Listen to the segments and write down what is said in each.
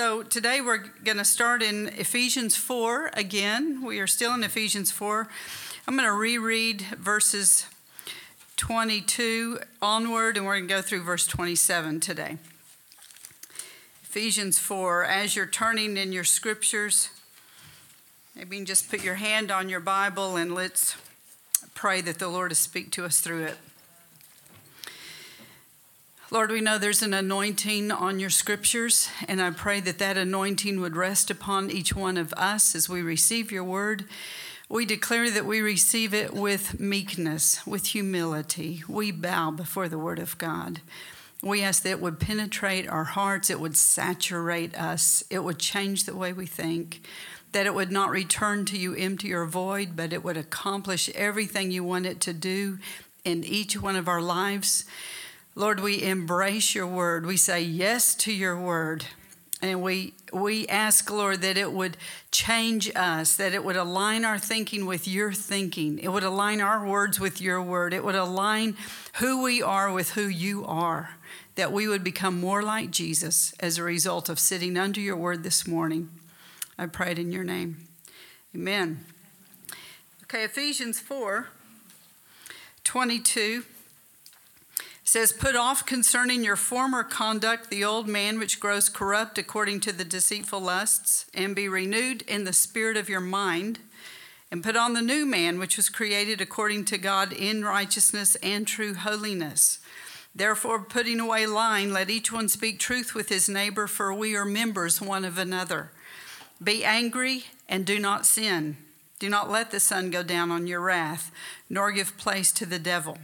So today we're going to start in Ephesians 4 again. We are still in Ephesians 4. I'm going to reread verses 22 onward, and we're going to go through verse 27 today. Ephesians 4. As you're turning in your scriptures, maybe you can just put your hand on your Bible and let's pray that the Lord will speak to us through it. Lord, we know there's an anointing on your scriptures, and I pray that that anointing would rest upon each one of us as we receive your word. We declare that we receive it with meekness, with humility. We bow before the word of God. We ask that it would penetrate our hearts, it would saturate us, it would change the way we think, that it would not return to you empty or void, but it would accomplish everything you want it to do in each one of our lives. Lord, we embrace your word. We say yes to your word. And we, we ask, Lord, that it would change us, that it would align our thinking with your thinking. It would align our words with your word. It would align who we are with who you are, that we would become more like Jesus as a result of sitting under your word this morning. I pray it in your name. Amen. Okay, Ephesians 4 22 says, Put off concerning your former conduct the old man which grows corrupt according to the deceitful lusts, and be renewed in the spirit of your mind, and put on the new man which was created according to God in righteousness and true holiness. Therefore, putting away lying, let each one speak truth with his neighbor, for we are members one of another. Be angry and do not sin. Do not let the sun go down on your wrath, nor give place to the devil.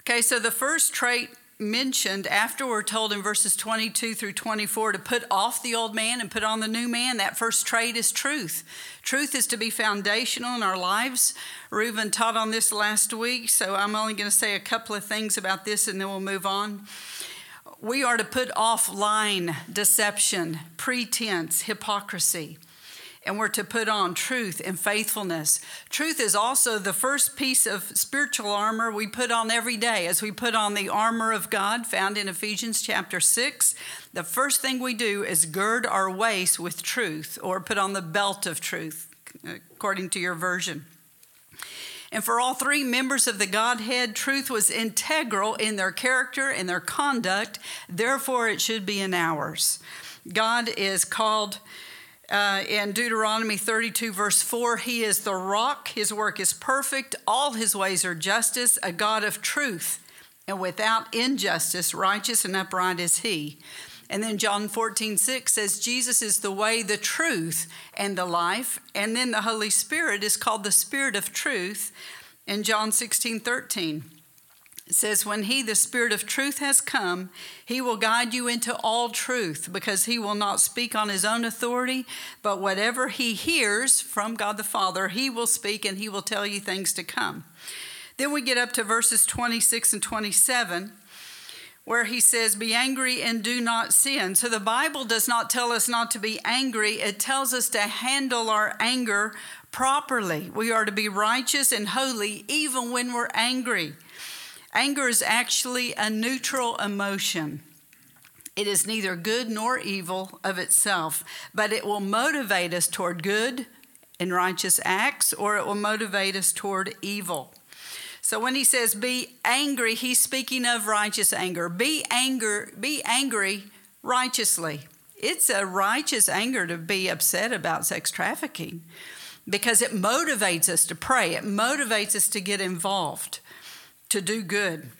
Okay, so the first trait mentioned after we're told in verses 22 through 24 to put off the old man and put on the new man, that first trait is truth. Truth is to be foundational in our lives. Reuben taught on this last week, so I'm only going to say a couple of things about this and then we'll move on. We are to put off lying, deception, pretense, hypocrisy and we're to put on truth and faithfulness. Truth is also the first piece of spiritual armor we put on every day as we put on the armor of God found in Ephesians chapter 6. The first thing we do is gird our waist with truth or put on the belt of truth, according to your version. And for all three members of the Godhead, truth was integral in their character and their conduct. Therefore, it should be in ours. God is called uh, in Deuteronomy 32, verse 4, He is the rock, His work is perfect, all His ways are justice, a God of truth, and without injustice, righteous and upright is He. And then John 14, 6 says, Jesus is the way, the truth, and the life. And then the Holy Spirit is called the Spirit of truth in John 16, 13. It says, When he, the Spirit of truth, has come, he will guide you into all truth, because he will not speak on his own authority, but whatever he hears from God the Father, he will speak and he will tell you things to come. Then we get up to verses 26 and 27 where he says, Be angry and do not sin. So the Bible does not tell us not to be angry, it tells us to handle our anger properly. We are to be righteous and holy even when we're angry. Anger is actually a neutral emotion. It is neither good nor evil of itself, but it will motivate us toward good and righteous acts, or it will motivate us toward evil. So when he says be angry, he's speaking of righteous anger. Be anger, be angry righteously. It's a righteous anger to be upset about sex trafficking because it motivates us to pray. It motivates us to get involved to do good.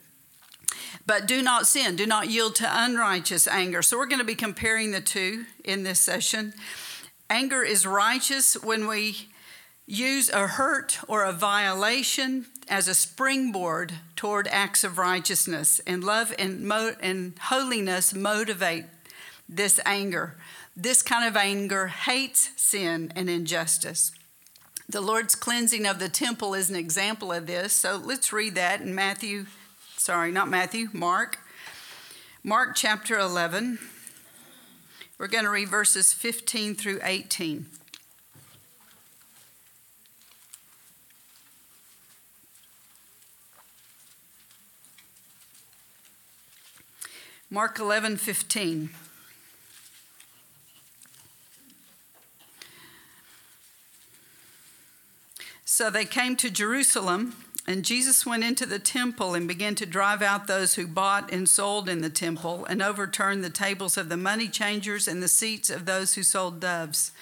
But do not sin, do not yield to unrighteous anger. So we're going to be comparing the two in this session. Anger is righteous when we use a hurt or a violation as a springboard toward acts of righteousness. And love and, mo- and holiness motivate this anger. This kind of anger hates sin and injustice. The Lord's cleansing of the temple is an example of this. So let's read that in Matthew, sorry, not Matthew, Mark. Mark chapter 11. We're going to read verses 15 through 18. Mark 11, 15. So they came to Jerusalem, and Jesus went into the temple and began to drive out those who bought and sold in the temple, and overturned the tables of the money changers and the seats of those who sold doves.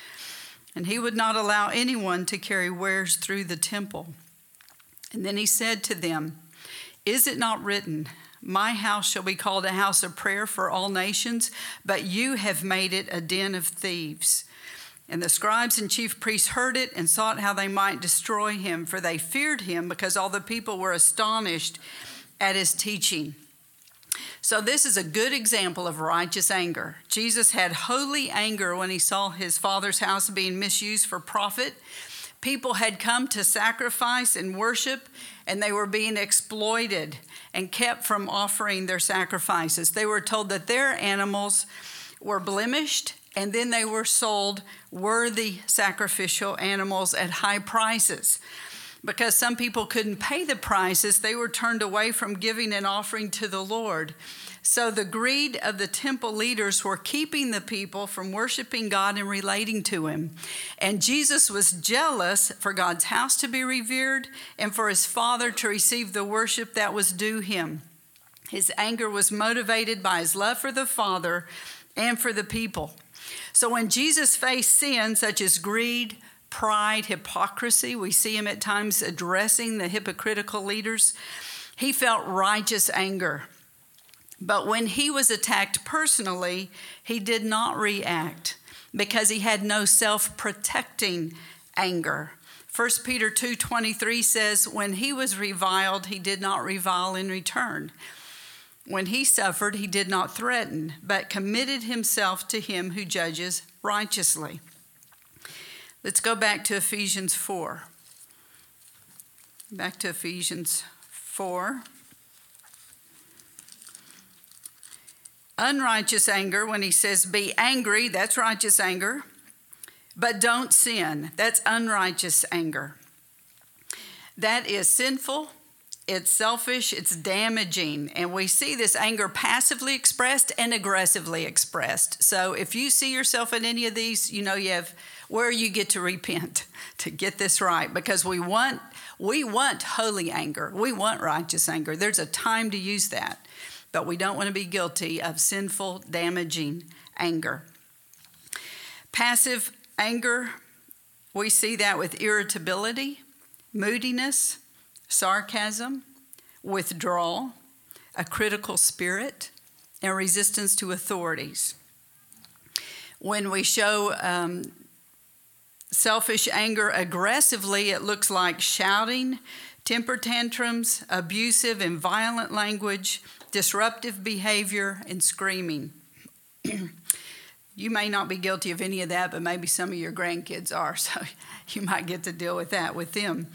And he would not allow anyone to carry wares through the temple. And then he said to them, Is it not written, My house shall be called a house of prayer for all nations, but you have made it a den of thieves? And the scribes and chief priests heard it and sought how they might destroy him, for they feared him because all the people were astonished at his teaching. So, this is a good example of righteous anger. Jesus had holy anger when he saw his father's house being misused for profit. People had come to sacrifice and worship, and they were being exploited and kept from offering their sacrifices. They were told that their animals were blemished and then they were sold worthy sacrificial animals at high prices. Because some people couldn't pay the prices, they were turned away from giving an offering to the Lord. So the greed of the temple leaders were keeping the people from worshiping God and relating to Him. And Jesus was jealous for God's house to be revered and for His Father to receive the worship that was due Him. His anger was motivated by His love for the Father and for the people. So when Jesus faced sin such as greed, pride, hypocrisy, we see him at times addressing the hypocritical leaders, he felt righteous anger. But when he was attacked personally, he did not react because he had no self-protecting anger. 1 Peter 2:23 says when he was reviled he did not revile in return. When he suffered, he did not threaten, but committed himself to him who judges righteously. Let's go back to Ephesians 4. Back to Ephesians 4. Unrighteous anger, when he says be angry, that's righteous anger. But don't sin, that's unrighteous anger. That is sinful, it's selfish, it's damaging, and we see this anger passively expressed and aggressively expressed. So if you see yourself in any of these, you know you have where you get to repent to get this right because we want we want holy anger. We want righteous anger. There's a time to use that. But we don't want to be guilty of sinful, damaging anger. Passive anger, we see that with irritability, moodiness, sarcasm, withdrawal, a critical spirit, and resistance to authorities. When we show um, selfish anger aggressively, it looks like shouting, temper tantrums, abusive and violent language, disruptive behavior, and screaming. you may not be guilty of any of that, but maybe some of your grandkids are, so you might get to deal with that with them.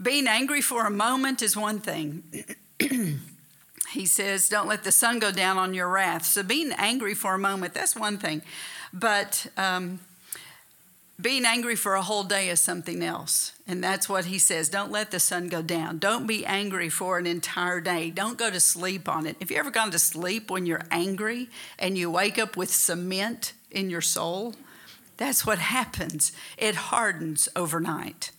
Being angry for a moment is one thing. he says, Don't let the sun go down on your wrath. So, being angry for a moment, that's one thing. But um, being angry for a whole day is something else. And that's what he says. Don't let the sun go down. Don't be angry for an entire day. Don't go to sleep on it. Have you ever gone to sleep when you're angry and you wake up with cement in your soul? That's what happens. It hardens overnight.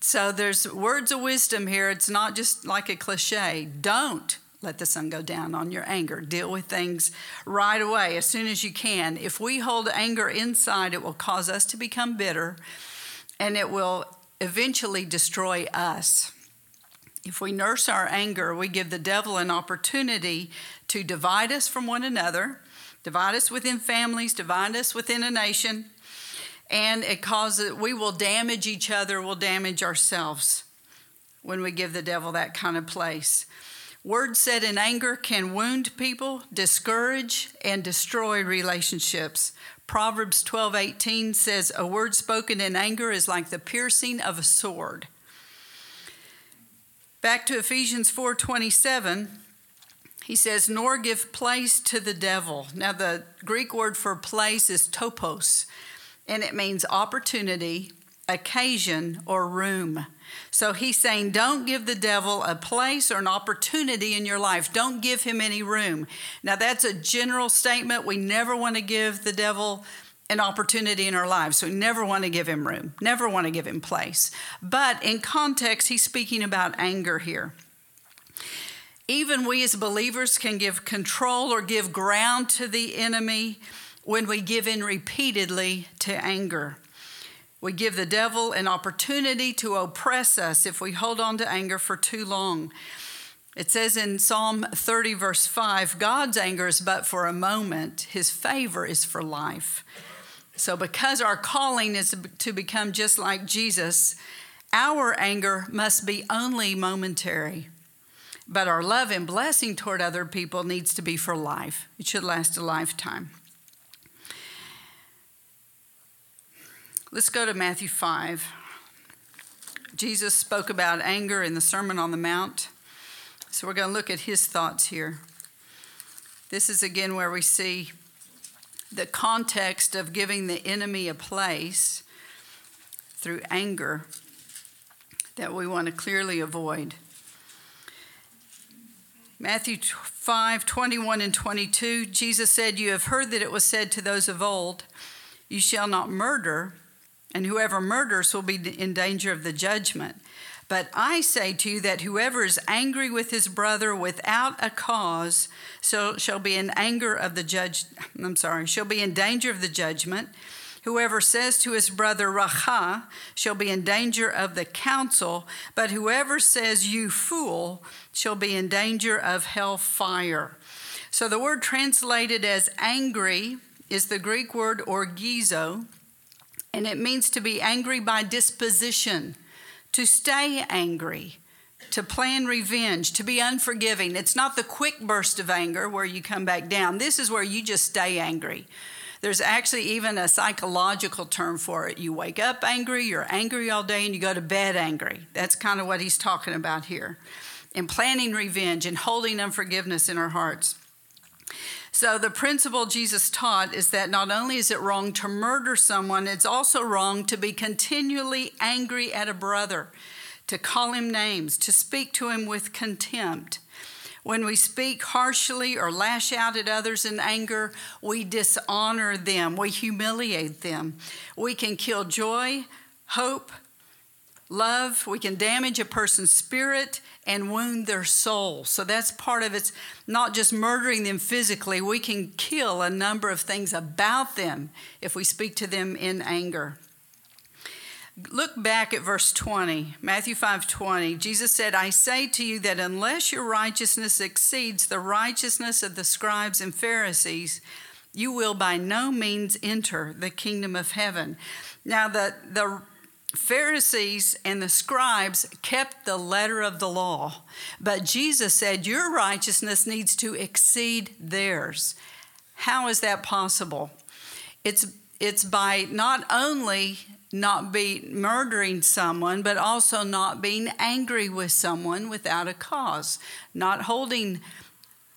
So there's words of wisdom here. It's not just like a cliche. Don't let the sun go down on your anger. Deal with things right away, as soon as you can. If we hold anger inside, it will cause us to become bitter and it will eventually destroy us. If we nurse our anger, we give the devil an opportunity to divide us from one another, divide us within families, divide us within a nation, and it causes we will damage each other we'll damage ourselves when we give the devil that kind of place. Words said in anger can wound people discourage and destroy relationships. Proverbs 12 18 says a word spoken in anger is like the piercing of a sword. Back to ephesians 4 27 he says, nor give place to the devil. Now, the Greek word for place is topos, and it means opportunity, occasion, or room. So he's saying, don't give the devil a place or an opportunity in your life. Don't give him any room. Now, that's a general statement. We never want to give the devil an opportunity in our lives. We never want to give him room, never want to give him place. But in context, he's speaking about anger here. Even we as believers can give control or give ground to the enemy when we give in repeatedly to anger. We give the devil an opportunity to oppress us if we hold on to anger for too long. It says in Psalm 30, verse 5 God's anger is but for a moment, his favor is for life. So, because our calling is to become just like Jesus, our anger must be only momentary. But our love and blessing toward other people needs to be for life. It should last a lifetime. Let's go to Matthew 5. Jesus spoke about anger in the Sermon on the Mount. So we're going to look at his thoughts here. This is again where we see the context of giving the enemy a place through anger that we want to clearly avoid. Matthew 5 21 and 22, Jesus said, You have heard that it was said to those of old, You shall not murder, and whoever murders will be in danger of the judgment. But I say to you that whoever is angry with his brother without a cause so shall be in anger of the judge I'm sorry, shall be in danger of the judgment. Whoever says to his brother Racha shall be in danger of the council, but whoever says you fool shall be in danger of hell fire. So the word translated as angry is the Greek word orgizo, and it means to be angry by disposition to stay angry, to plan revenge, to be unforgiving. It's not the quick burst of anger where you come back down. This is where you just stay angry. There's actually even a psychological term for it. You wake up angry, you're angry all day, and you go to bed angry. That's kind of what he's talking about here. And planning revenge and holding unforgiveness in our hearts. So, the principle Jesus taught is that not only is it wrong to murder someone, it's also wrong to be continually angry at a brother, to call him names, to speak to him with contempt. When we speak harshly or lash out at others in anger, we dishonor them, we humiliate them. We can kill joy, hope, love. We can damage a person's spirit and wound their soul. So that's part of it's not just murdering them physically, we can kill a number of things about them if we speak to them in anger. Look back at verse 20, Matthew 5 20. Jesus said, I say to you that unless your righteousness exceeds the righteousness of the scribes and Pharisees, you will by no means enter the kingdom of heaven. Now, the, the Pharisees and the scribes kept the letter of the law, but Jesus said, Your righteousness needs to exceed theirs. How is that possible? It's, it's by not only not be murdering someone, but also not being angry with someone without a cause, not holding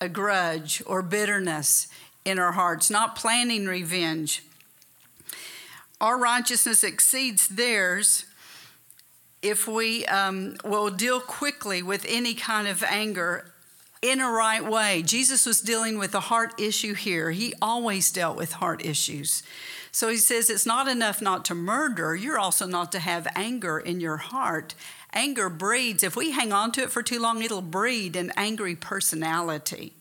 a grudge or bitterness in our hearts, not planning revenge our righteousness exceeds theirs if we um, will deal quickly with any kind of anger in a right way. Jesus was dealing with a heart issue here. He always dealt with heart issues. So he says it's not enough not to murder, you're also not to have anger in your heart. Anger breeds, if we hang on to it for too long, it'll breed an angry personality.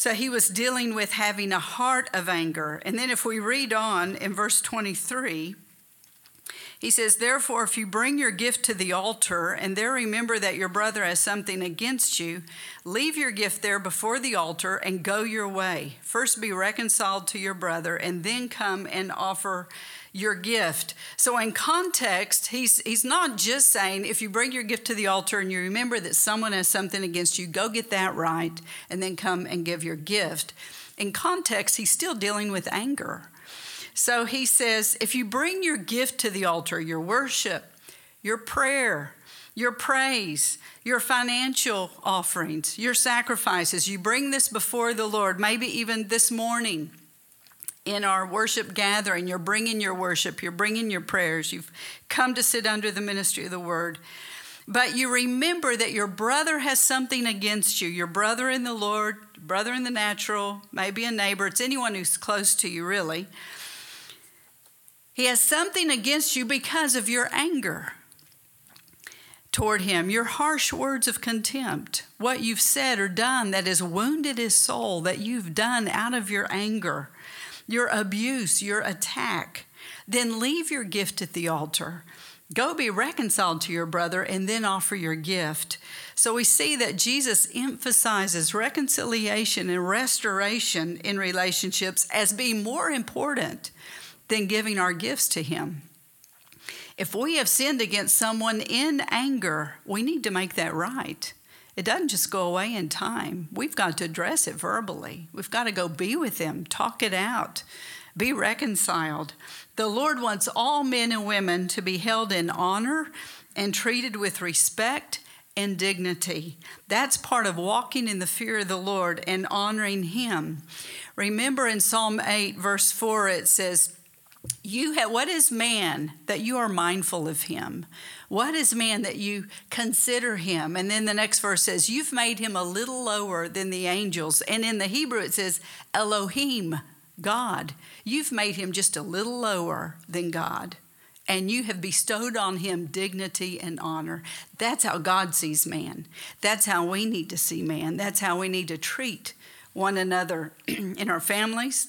So he was dealing with having a heart of anger. And then if we read on in verse 23, he says, Therefore, if you bring your gift to the altar and there remember that your brother has something against you, leave your gift there before the altar and go your way. First be reconciled to your brother and then come and offer your gift. So, in context, he's, he's not just saying if you bring your gift to the altar and you remember that someone has something against you, go get that right and then come and give your gift. In context, he's still dealing with anger. So, he says if you bring your gift to the altar, your worship, your prayer, your praise, your financial offerings, your sacrifices, you bring this before the Lord, maybe even this morning in our worship gathering. You're bringing your worship, you're bringing your prayers, you've come to sit under the ministry of the word. But you remember that your brother has something against you, your brother in the Lord, brother in the natural, maybe a neighbor, it's anyone who's close to you, really. He has something against you because of your anger toward him, your harsh words of contempt, what you've said or done that has wounded his soul, that you've done out of your anger, your abuse, your attack. Then leave your gift at the altar. Go be reconciled to your brother and then offer your gift. So we see that Jesus emphasizes reconciliation and restoration in relationships as being more important than giving our gifts to Him. If we have sinned against someone in anger, we need to make that right. It doesn't just go away in time. We've got to address it verbally. We've got to go be with them, talk it out, be reconciled. The Lord wants all men and women to be held in honor and treated with respect and dignity. That's part of walking in the fear of the Lord and honoring Him. Remember in Psalm 8, verse 4, it says, you have what is man that you are mindful of him? What is man that you consider him? And then the next verse says you've made him a little lower than the angels. And in the hebrew it says elohim god. You've made him just a little lower than god and you have bestowed on him dignity and honor. That's how god sees man. That's how we need to see man. That's how we need to treat one another in our families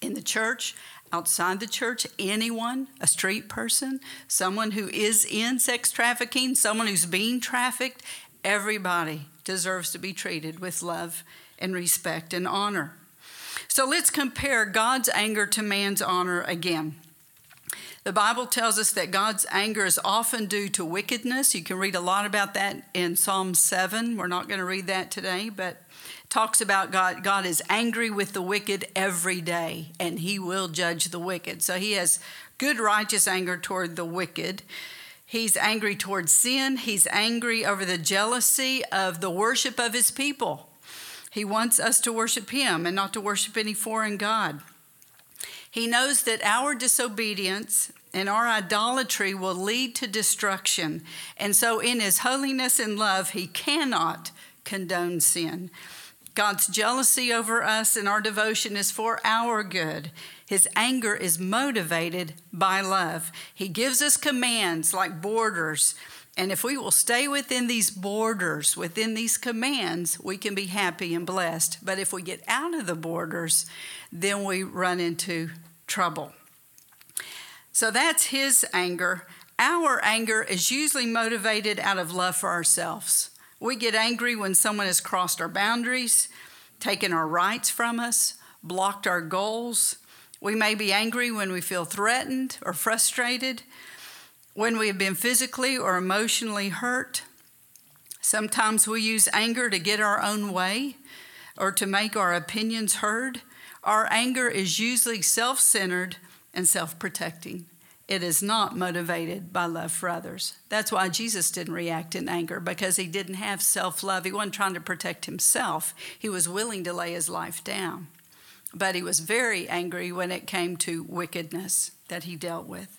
in the church outside the church, anyone, a street person, someone who is in sex trafficking, someone who's being trafficked, everybody deserves to be treated with love and respect and honor. So let's compare God's anger to man's honor again. The Bible tells us that God's anger is often due to wickedness. You can read a lot about that in Psalm 7. We're not going to read that today, but talks about God. God is angry with the wicked every day, and He will judge the wicked. So He has good, righteous anger toward the wicked. He's angry toward sin. He's angry over the jealousy of the worship of His people. He wants us to worship Him and not to worship any foreign God. He knows that our disobedience and our idolatry will lead to destruction. And so, in His holiness and love, He cannot condone sin. God's jealousy over us and our devotion is for our good. His anger is motivated by love. He gives us commands like borders. And if we will stay within these borders, within these commands, we can be happy and blessed. But if we get out of the borders, then we run into trouble. So that's his anger. Our anger is usually motivated out of love for ourselves. We get angry when someone has crossed our boundaries, taken our rights from us, blocked our goals. We may be angry when we feel threatened or frustrated, when we have been physically or emotionally hurt. Sometimes we use anger to get our own way or to make our opinions heard. Our anger is usually self centered and self protecting. It is not motivated by love for others. That's why Jesus didn't react in anger, because he didn't have self love. He wasn't trying to protect himself, he was willing to lay his life down. But he was very angry when it came to wickedness that he dealt with.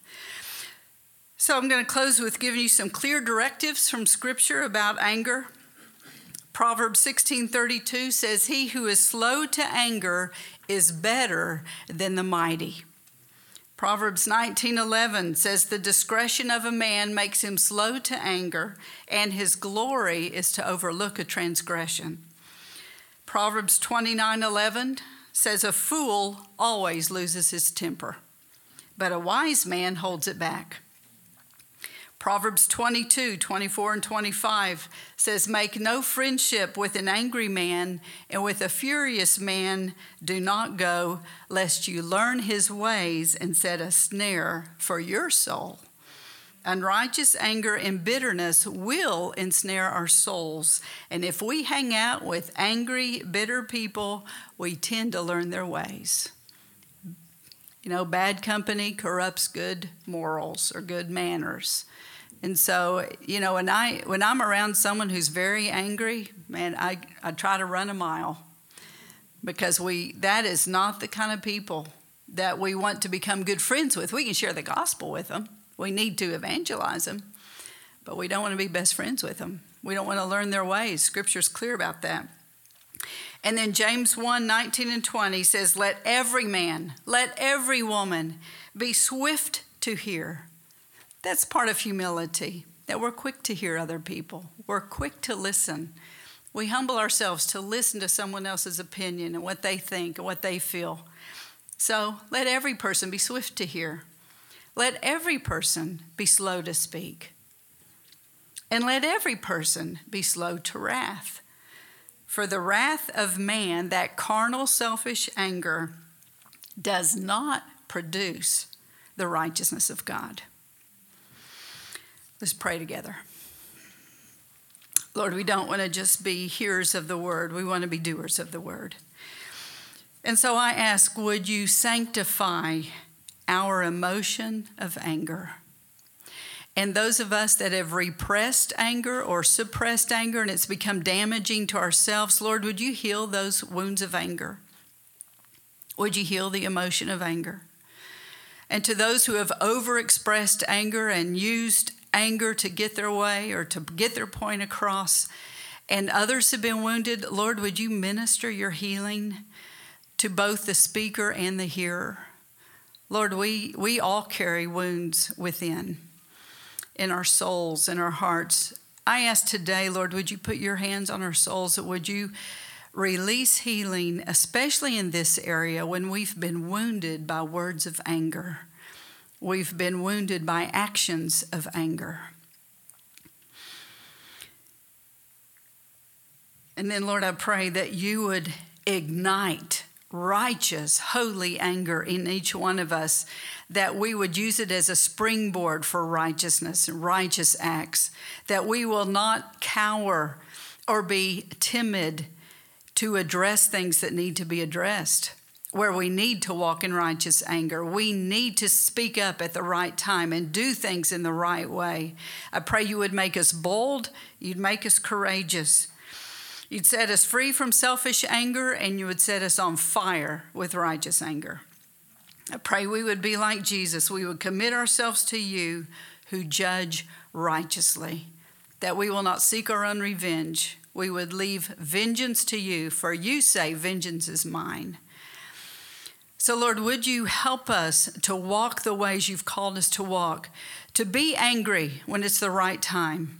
So I'm going to close with giving you some clear directives from Scripture about anger. Proverbs 16:32 says, "He who is slow to anger is better than the mighty." Proverbs 19:11 says the discretion of a man makes him slow to anger and his glory is to overlook a transgression. Proverbs 29:11 says a fool always loses his temper, but a wise man holds it back. Proverbs 22, 24, and 25 says, Make no friendship with an angry man, and with a furious man do not go, lest you learn his ways and set a snare for your soul. Unrighteous anger and bitterness will ensnare our souls. And if we hang out with angry, bitter people, we tend to learn their ways. You know, bad company corrupts good morals or good manners. And so, you know, when I when I'm around someone who's very angry, man, I, I try to run a mile because we that is not the kind of people that we want to become good friends with. We can share the gospel with them. We need to evangelize them, but we don't want to be best friends with them. We don't want to learn their ways. Scripture's clear about that. And then James 1 19 and 20 says, Let every man, let every woman be swift to hear. That's part of humility, that we're quick to hear other people, we're quick to listen. We humble ourselves to listen to someone else's opinion and what they think and what they feel. So let every person be swift to hear. Let every person be slow to speak. And let every person be slow to wrath. For the wrath of man, that carnal, selfish anger, does not produce the righteousness of God. Let's pray together. Lord, we don't want to just be hearers of the word, we want to be doers of the word. And so I ask, would you sanctify our emotion of anger? And those of us that have repressed anger or suppressed anger and it's become damaging to ourselves, Lord, would you heal those wounds of anger? Would you heal the emotion of anger? And to those who have overexpressed anger and used anger to get their way or to get their point across, and others have been wounded, Lord, would you minister your healing to both the speaker and the hearer? Lord, we, we all carry wounds within, in our souls, in our hearts. I ask today, Lord, would you put your hands on our souls? Would you release healing, especially in this area when we've been wounded by words of anger? We've been wounded by actions of anger. And then, Lord, I pray that you would ignite righteous, holy anger in each one of us, that we would use it as a springboard for righteousness and righteous acts, that we will not cower or be timid to address things that need to be addressed where we need to walk in righteous anger. We need to speak up at the right time and do things in the right way. I pray you would make us bold, you'd make us courageous. You'd set us free from selfish anger, and you would set us on fire with righteous anger. I pray we would be like Jesus. We would commit ourselves to you who judge righteously, that we will not seek our own revenge. We would leave vengeance to you, for you say, Vengeance is mine. So, Lord, would you help us to walk the ways you've called us to walk, to be angry when it's the right time,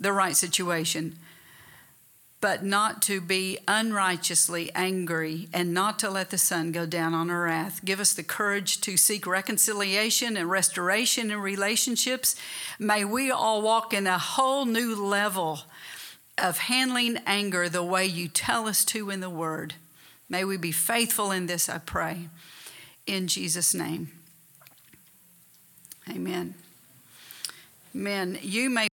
the right situation, but not to be unrighteously angry and not to let the sun go down on our wrath. Give us the courage to seek reconciliation and restoration in relationships. May we all walk in a whole new level of handling anger the way you tell us to in the Word. May we be faithful in this, I pray. In Jesus' name. Amen. Amen. You may